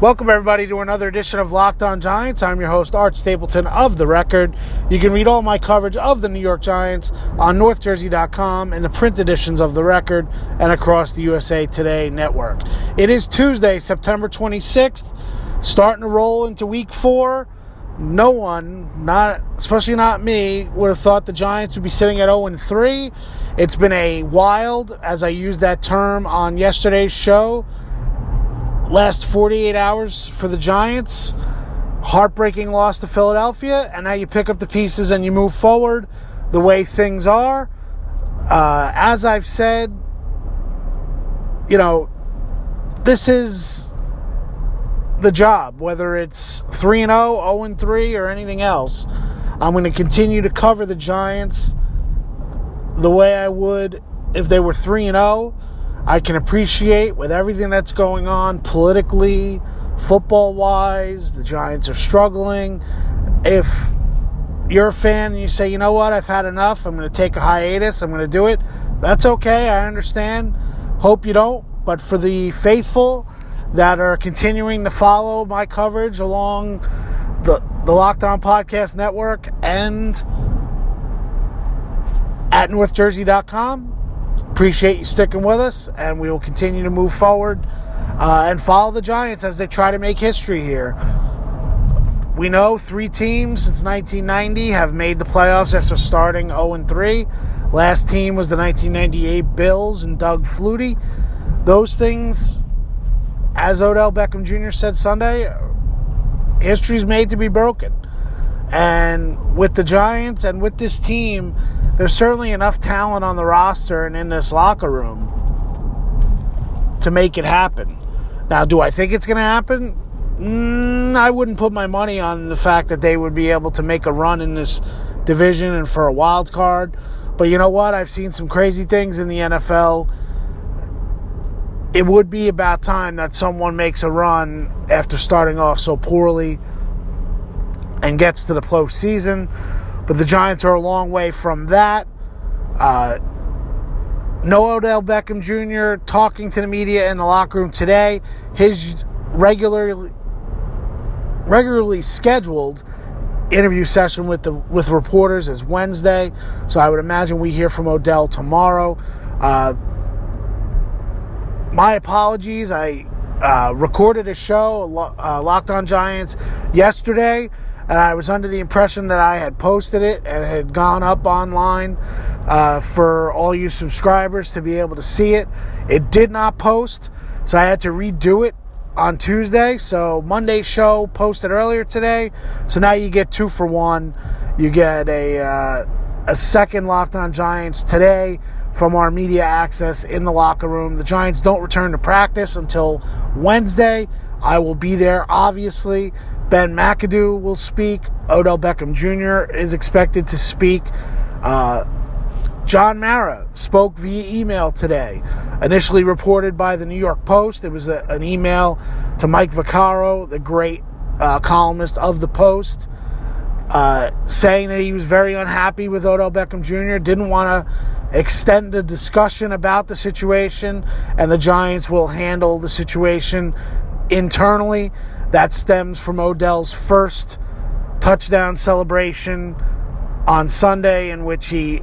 Welcome, everybody, to another edition of Locked On Giants. I'm your host, Art Stapleton of The Record. You can read all my coverage of the New York Giants on NorthJersey.com and the print editions of The Record and across the USA Today network. It is Tuesday, September 26th, starting to roll into week four. No one, not especially not me, would have thought the Giants would be sitting at 0 3. It's been a wild, as I used that term on yesterday's show last 48 hours for the Giants. Heartbreaking loss to Philadelphia, and now you pick up the pieces and you move forward the way things are. Uh, as I've said, you know, this is the job, whether it's 3 and 0, 0 and 3, or anything else. I'm going to continue to cover the Giants the way I would if they were 3 and 0 I can appreciate with everything that's going on politically, football wise, the Giants are struggling. If you're a fan and you say, you know what, I've had enough, I'm going to take a hiatus, I'm going to do it, that's okay, I understand. Hope you don't. But for the faithful that are continuing to follow my coverage along the, the Locked On Podcast Network and at NorthJersey.com, appreciate you sticking with us, and we will continue to move forward uh, and follow the Giants as they try to make history here. We know three teams since 1990 have made the playoffs after starting 0 3. Last team was the 1998 Bills and Doug Flutie. Those things, as Odell Beckham Jr. said Sunday, history's made to be broken. And with the Giants and with this team, there's certainly enough talent on the roster and in this locker room to make it happen. Now, do I think it's going to happen? Mm, I wouldn't put my money on the fact that they would be able to make a run in this division and for a wild card. But you know what? I've seen some crazy things in the NFL. It would be about time that someone makes a run after starting off so poorly and gets to the postseason. But the Giants are a long way from that. Uh, no Odell Beckham Jr. talking to the media in the locker room today. His regularly regularly scheduled interview session with the with reporters is Wednesday, so I would imagine we hear from Odell tomorrow. Uh, my apologies. I uh, recorded a show, uh, Locked On Giants, yesterday and I was under the impression that I had posted it and it had gone up online uh, for all you subscribers to be able to see it. It did not post, so I had to redo it on Tuesday. So Monday's show posted earlier today. So now you get two for one. You get a uh, a second Locked On Giants today from our media access in the locker room. The Giants don't return to practice until Wednesday. I will be there, obviously. Ben McAdoo will speak. Odell Beckham Jr. is expected to speak. Uh, John Mara spoke via email today, initially reported by the New York Post. It was a, an email to Mike Vaccaro, the great uh, columnist of the Post, uh, saying that he was very unhappy with Odell Beckham Jr., didn't want to extend the discussion about the situation, and the Giants will handle the situation internally. That stems from Odell's first touchdown celebration on Sunday, in which he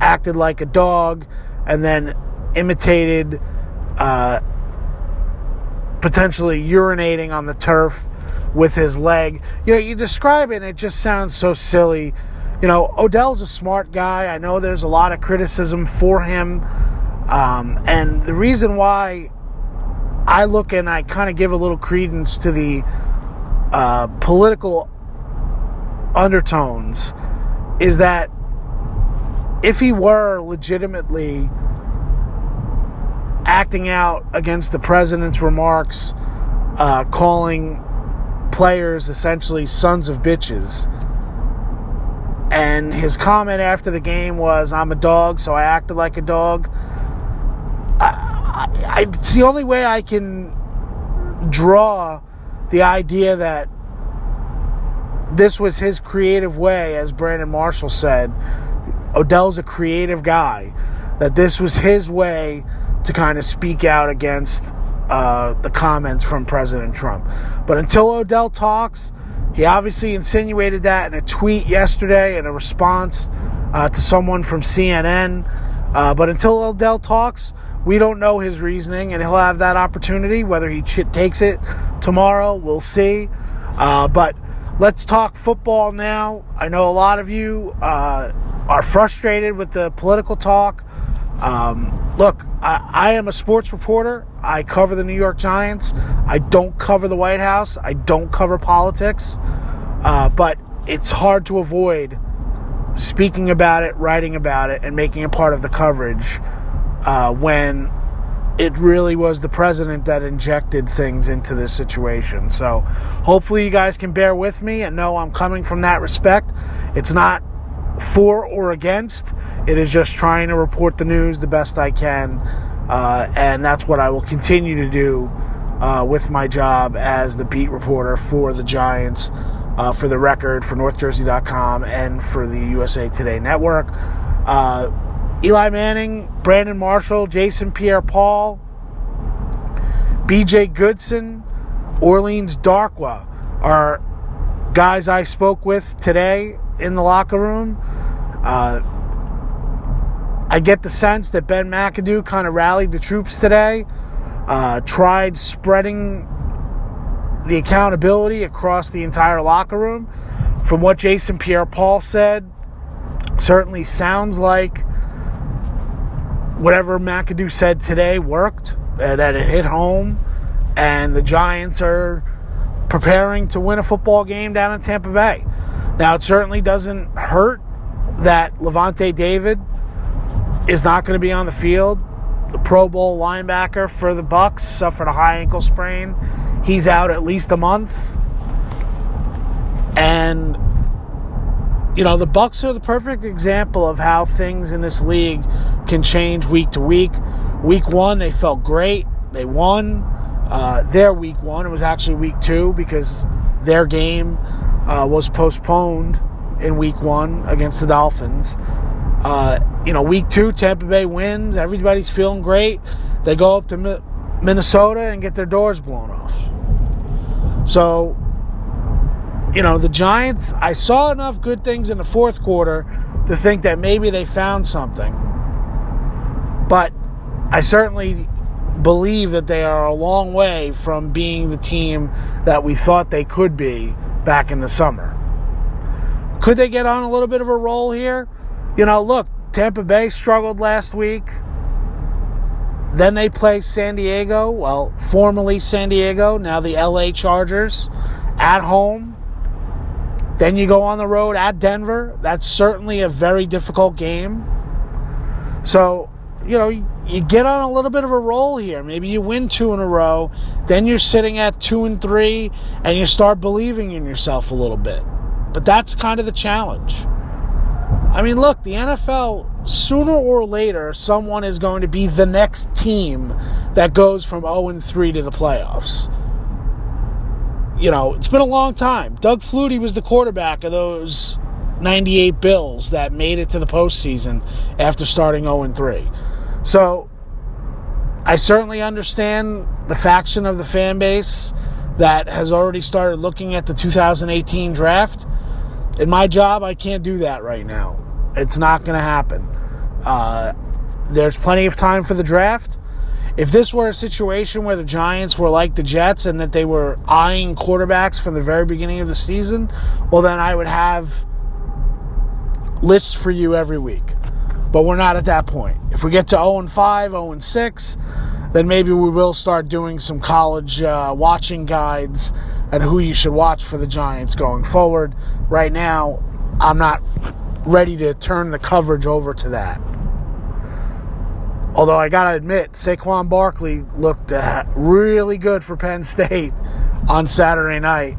acted like a dog and then imitated uh, potentially urinating on the turf with his leg. You know, you describe it and it just sounds so silly. You know, Odell's a smart guy. I know there's a lot of criticism for him. Um, and the reason why I look and I kind of give a little credence to the uh, political undertones is that if he were legitimately acting out against the president's remarks, uh, calling players essentially sons of bitches. And his comment after the game was, I'm a dog, so I acted like a dog. I, it's the only way I can draw the idea that this was his creative way, as Brandon Marshall said. Odell's a creative guy. That this was his way to kind of speak out against uh, the comments from President Trump. But until Odell talks, he obviously insinuated that in a tweet yesterday in a response uh, to someone from CNN. Uh, but until Odell talks, we don't know his reasoning, and he'll have that opportunity. Whether he takes it tomorrow, we'll see. Uh, but let's talk football now. I know a lot of you uh, are frustrated with the political talk. Um, look, I, I, am a sports reporter. I cover the New York Giants. I don't cover the White House. I don't cover politics. Uh, but it's hard to avoid speaking about it, writing about it, and making it part of the coverage uh, when it really was the president that injected things into this situation. So hopefully you guys can bear with me and know I'm coming from that respect. It's not for or against. It is just trying to report the news the best I can, uh, and that's what I will continue to do uh, with my job as the beat reporter for the Giants, uh, for the record, for NorthJersey.com, and for the USA Today Network. Eli Manning, Brandon Marshall, Jason Pierre Paul, BJ Goodson, Orleans Darkwa are guys I spoke with today in the locker room. Uh, I get the sense that Ben McAdoo kind of rallied the troops today, uh, tried spreading the accountability across the entire locker room. From what Jason Pierre Paul said, certainly sounds like whatever McAdoo said today worked, and that it hit home, and the Giants are preparing to win a football game down in Tampa Bay. Now, it certainly doesn't hurt that Lavonte David is not going to be on the field. The Pro Bowl linebacker for the Bucs suffered a high ankle sprain. He's out at least a month. And you know, the Bucs are the perfect example of how things in this league can change week to week. Week 1 they felt great. They won. Uh, their week 1 it was actually week 2 because their game uh, was postponed in week 1 against the Dolphins. Uh, you know, week two, Tampa Bay wins. Everybody's feeling great. They go up to Minnesota and get their doors blown off. So, you know, the Giants, I saw enough good things in the fourth quarter to think that maybe they found something. But I certainly believe that they are a long way from being the team that we thought they could be back in the summer. Could they get on a little bit of a roll here? you know, look, Tampa Bay struggled last week. Then they play San Diego, well, formerly San Diego, now the LA Chargers, at home. Then you go on the road at Denver. That's certainly a very difficult game. So, you know, you get on a little bit of a roll here. Maybe you win two in a row. Then you're sitting at two and three, and you start believing in yourself a little bit. But that's kind of the challenge. I mean, look, the NFL, sooner or later, someone is going to be the next team that goes from 0 and 3 to the playoffs. You know, it's been a long time. Doug Flutie was the quarterback of those 98 Bills that made it to the postseason after starting 0 3. So, I certainly understand the faction of the fan base that has already started looking at the 2018 draft in my job, I can't do that right now. It's not going to happen. Uh, there's plenty of time for the draft. If this were a situation where the Giants were like the Jets and that they were eyeing quarterbacks from the very beginning of the season, well, then I would have lists for you every week. But we're not at that point. If we get to 0 5, 0 6, then maybe we will start doing some college uh, watching guides and who you should watch for the Giants going forward. Right now, I'm not ready to turn the coverage over to that. Although I got to admit, Saquon Barkley looked uh, really good for Penn State on Saturday night.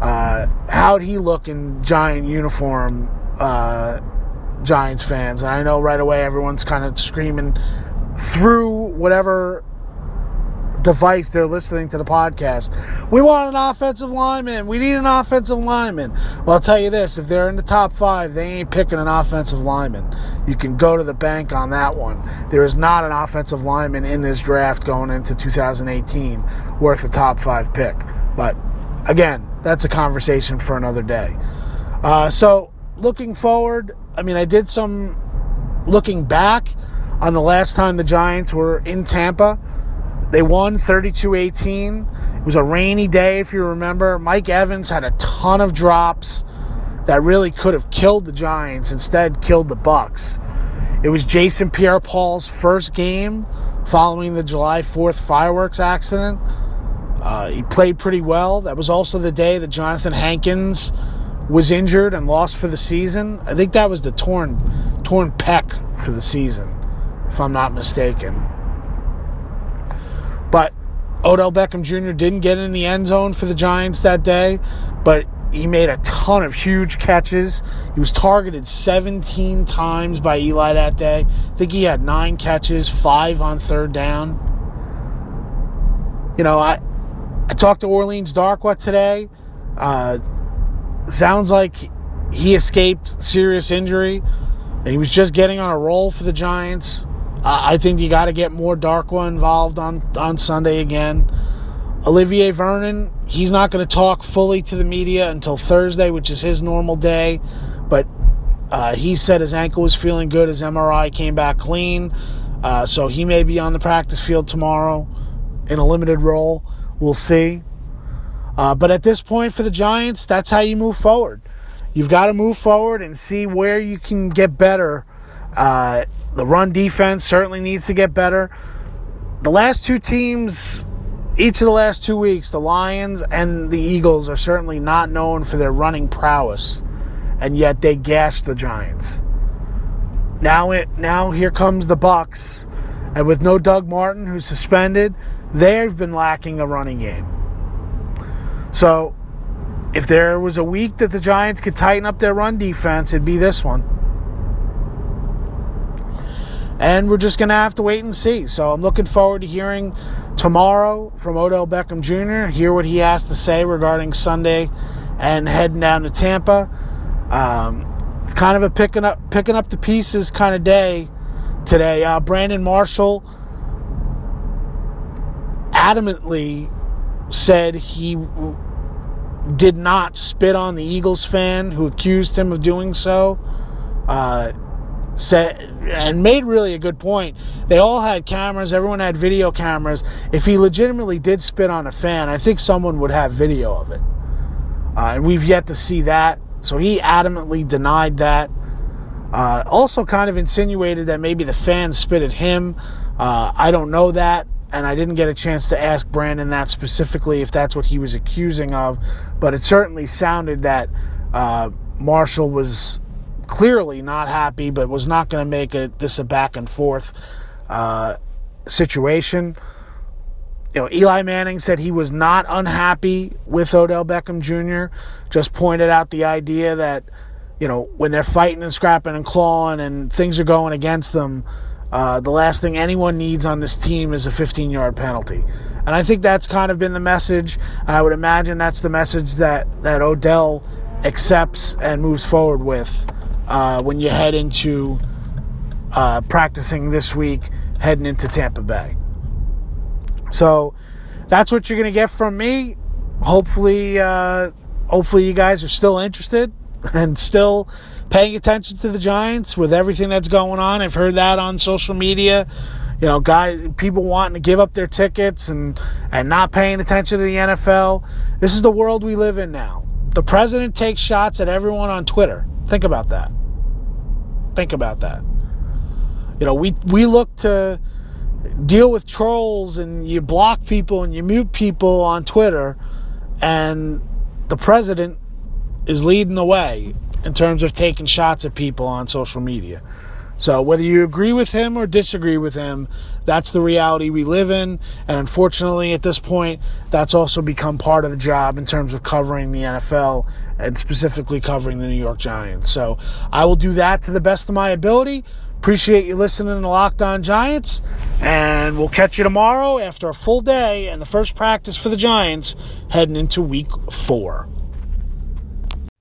Uh, how'd he look in Giant uniform, uh, Giants fans? And I know right away everyone's kind of screaming through whatever device they're listening to the podcast. We want an offensive lineman. We need an offensive lineman. Well, I'll tell you this if they're in the top five, they ain't picking an offensive lineman. You can go to the bank on that one. There is not an offensive lineman in this draft going into 2018 worth a top five pick. But again, that's a conversation for another day. Uh, so, looking forward, I mean, I did some looking back on the last time the Giants were in Tampa. They won 32 18. It was a rainy day, if you remember. Mike Evans had a ton of drops that really could have killed the Giants, instead, killed the Bucs. It was Jason Pierre Paul's first game following the July 4th fireworks accident. Uh, he played pretty well. That was also the day that Jonathan Hankins was injured and lost for the season. I think that was the torn torn pec for the season, if I'm not mistaken. Odell Beckham Jr. didn't get in the end zone for the Giants that day, but he made a ton of huge catches. He was targeted 17 times by Eli that day. I think he had nine catches, five on third down. You know, I I talked to Orleans Darkwa today. Uh, sounds like he escaped serious injury, and he was just getting on a roll for the Giants. I think you got to get more Darkwa involved on, on Sunday again. Olivier Vernon, he's not going to talk fully to the media until Thursday, which is his normal day. But uh, he said his ankle was feeling good. His MRI came back clean. Uh, so he may be on the practice field tomorrow in a limited role. We'll see. Uh, but at this point for the Giants, that's how you move forward. You've got to move forward and see where you can get better uh, the run defense certainly needs to get better. The last two teams, each of the last two weeks, the Lions and the Eagles are certainly not known for their running prowess, and yet they gashed the Giants. Now it now here comes the Bucs, and with no Doug Martin who's suspended, they've been lacking a running game. So, if there was a week that the Giants could tighten up their run defense, it'd be this one and we're just going to have to wait and see. So I'm looking forward to hearing tomorrow from Odell Beckham Jr., hear what he has to say regarding Sunday and heading down to Tampa. Um, it's kind of a picking up picking up the pieces kind of day today. Uh, Brandon Marshall adamantly said he did not spit on the Eagles fan who accused him of doing so. Uh, said and made really a good point. They all had cameras, everyone had video cameras. If he legitimately did spit on a fan, I think someone would have video of it. Uh, and we've yet to see that. So he adamantly denied that. Uh, also, kind of insinuated that maybe the fans spit at him. Uh, I don't know that, and I didn't get a chance to ask Brandon that specifically if that's what he was accusing of. But it certainly sounded that uh, Marshall was clearly not happy, but was not going to make it this a back and forth uh, situation. You know, Eli Manning said he was not unhappy with Odell Beckham Jr. Just pointed out the idea that you know when they're fighting and scrapping and clawing and things are going against them. Uh, the last thing anyone needs on this team is a 15 yard penalty. And I think that's kind of been the message. And I would imagine that's the message that, that Odell accepts and moves forward with uh, when you head into uh, practicing this week, heading into Tampa Bay. So that's what you're going to get from me. Hopefully, uh, hopefully you guys are still interested and still paying attention to the Giants with everything that's going on. I've heard that on social media. You know, guys, people wanting to give up their tickets and and not paying attention to the NFL. This is the world we live in now. The president takes shots at everyone on Twitter. Think about that. Think about that. You know, we we look to deal with trolls and you block people and you mute people on Twitter and the president is leading the way in terms of taking shots at people on social media. So whether you agree with him or disagree with him, that's the reality we live in. And unfortunately, at this point, that's also become part of the job in terms of covering the NFL and specifically covering the New York Giants. So I will do that to the best of my ability. Appreciate you listening to Locked On Giants, and we'll catch you tomorrow after a full day and the first practice for the Giants heading into week four.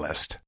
list.